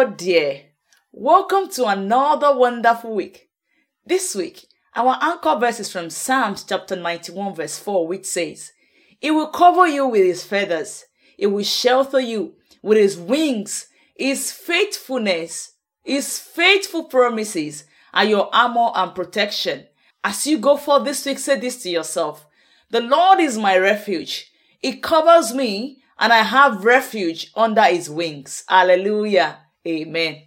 Hello, dear. Welcome to another wonderful week. This week, our anchor verse is from Psalms chapter 91, verse 4, which says, It will cover you with his feathers, it will shelter you with his wings, his faithfulness, his faithful promises are your armor and protection. As you go forth this week, say this to yourself The Lord is my refuge, He covers me, and I have refuge under his wings. Hallelujah. Amen.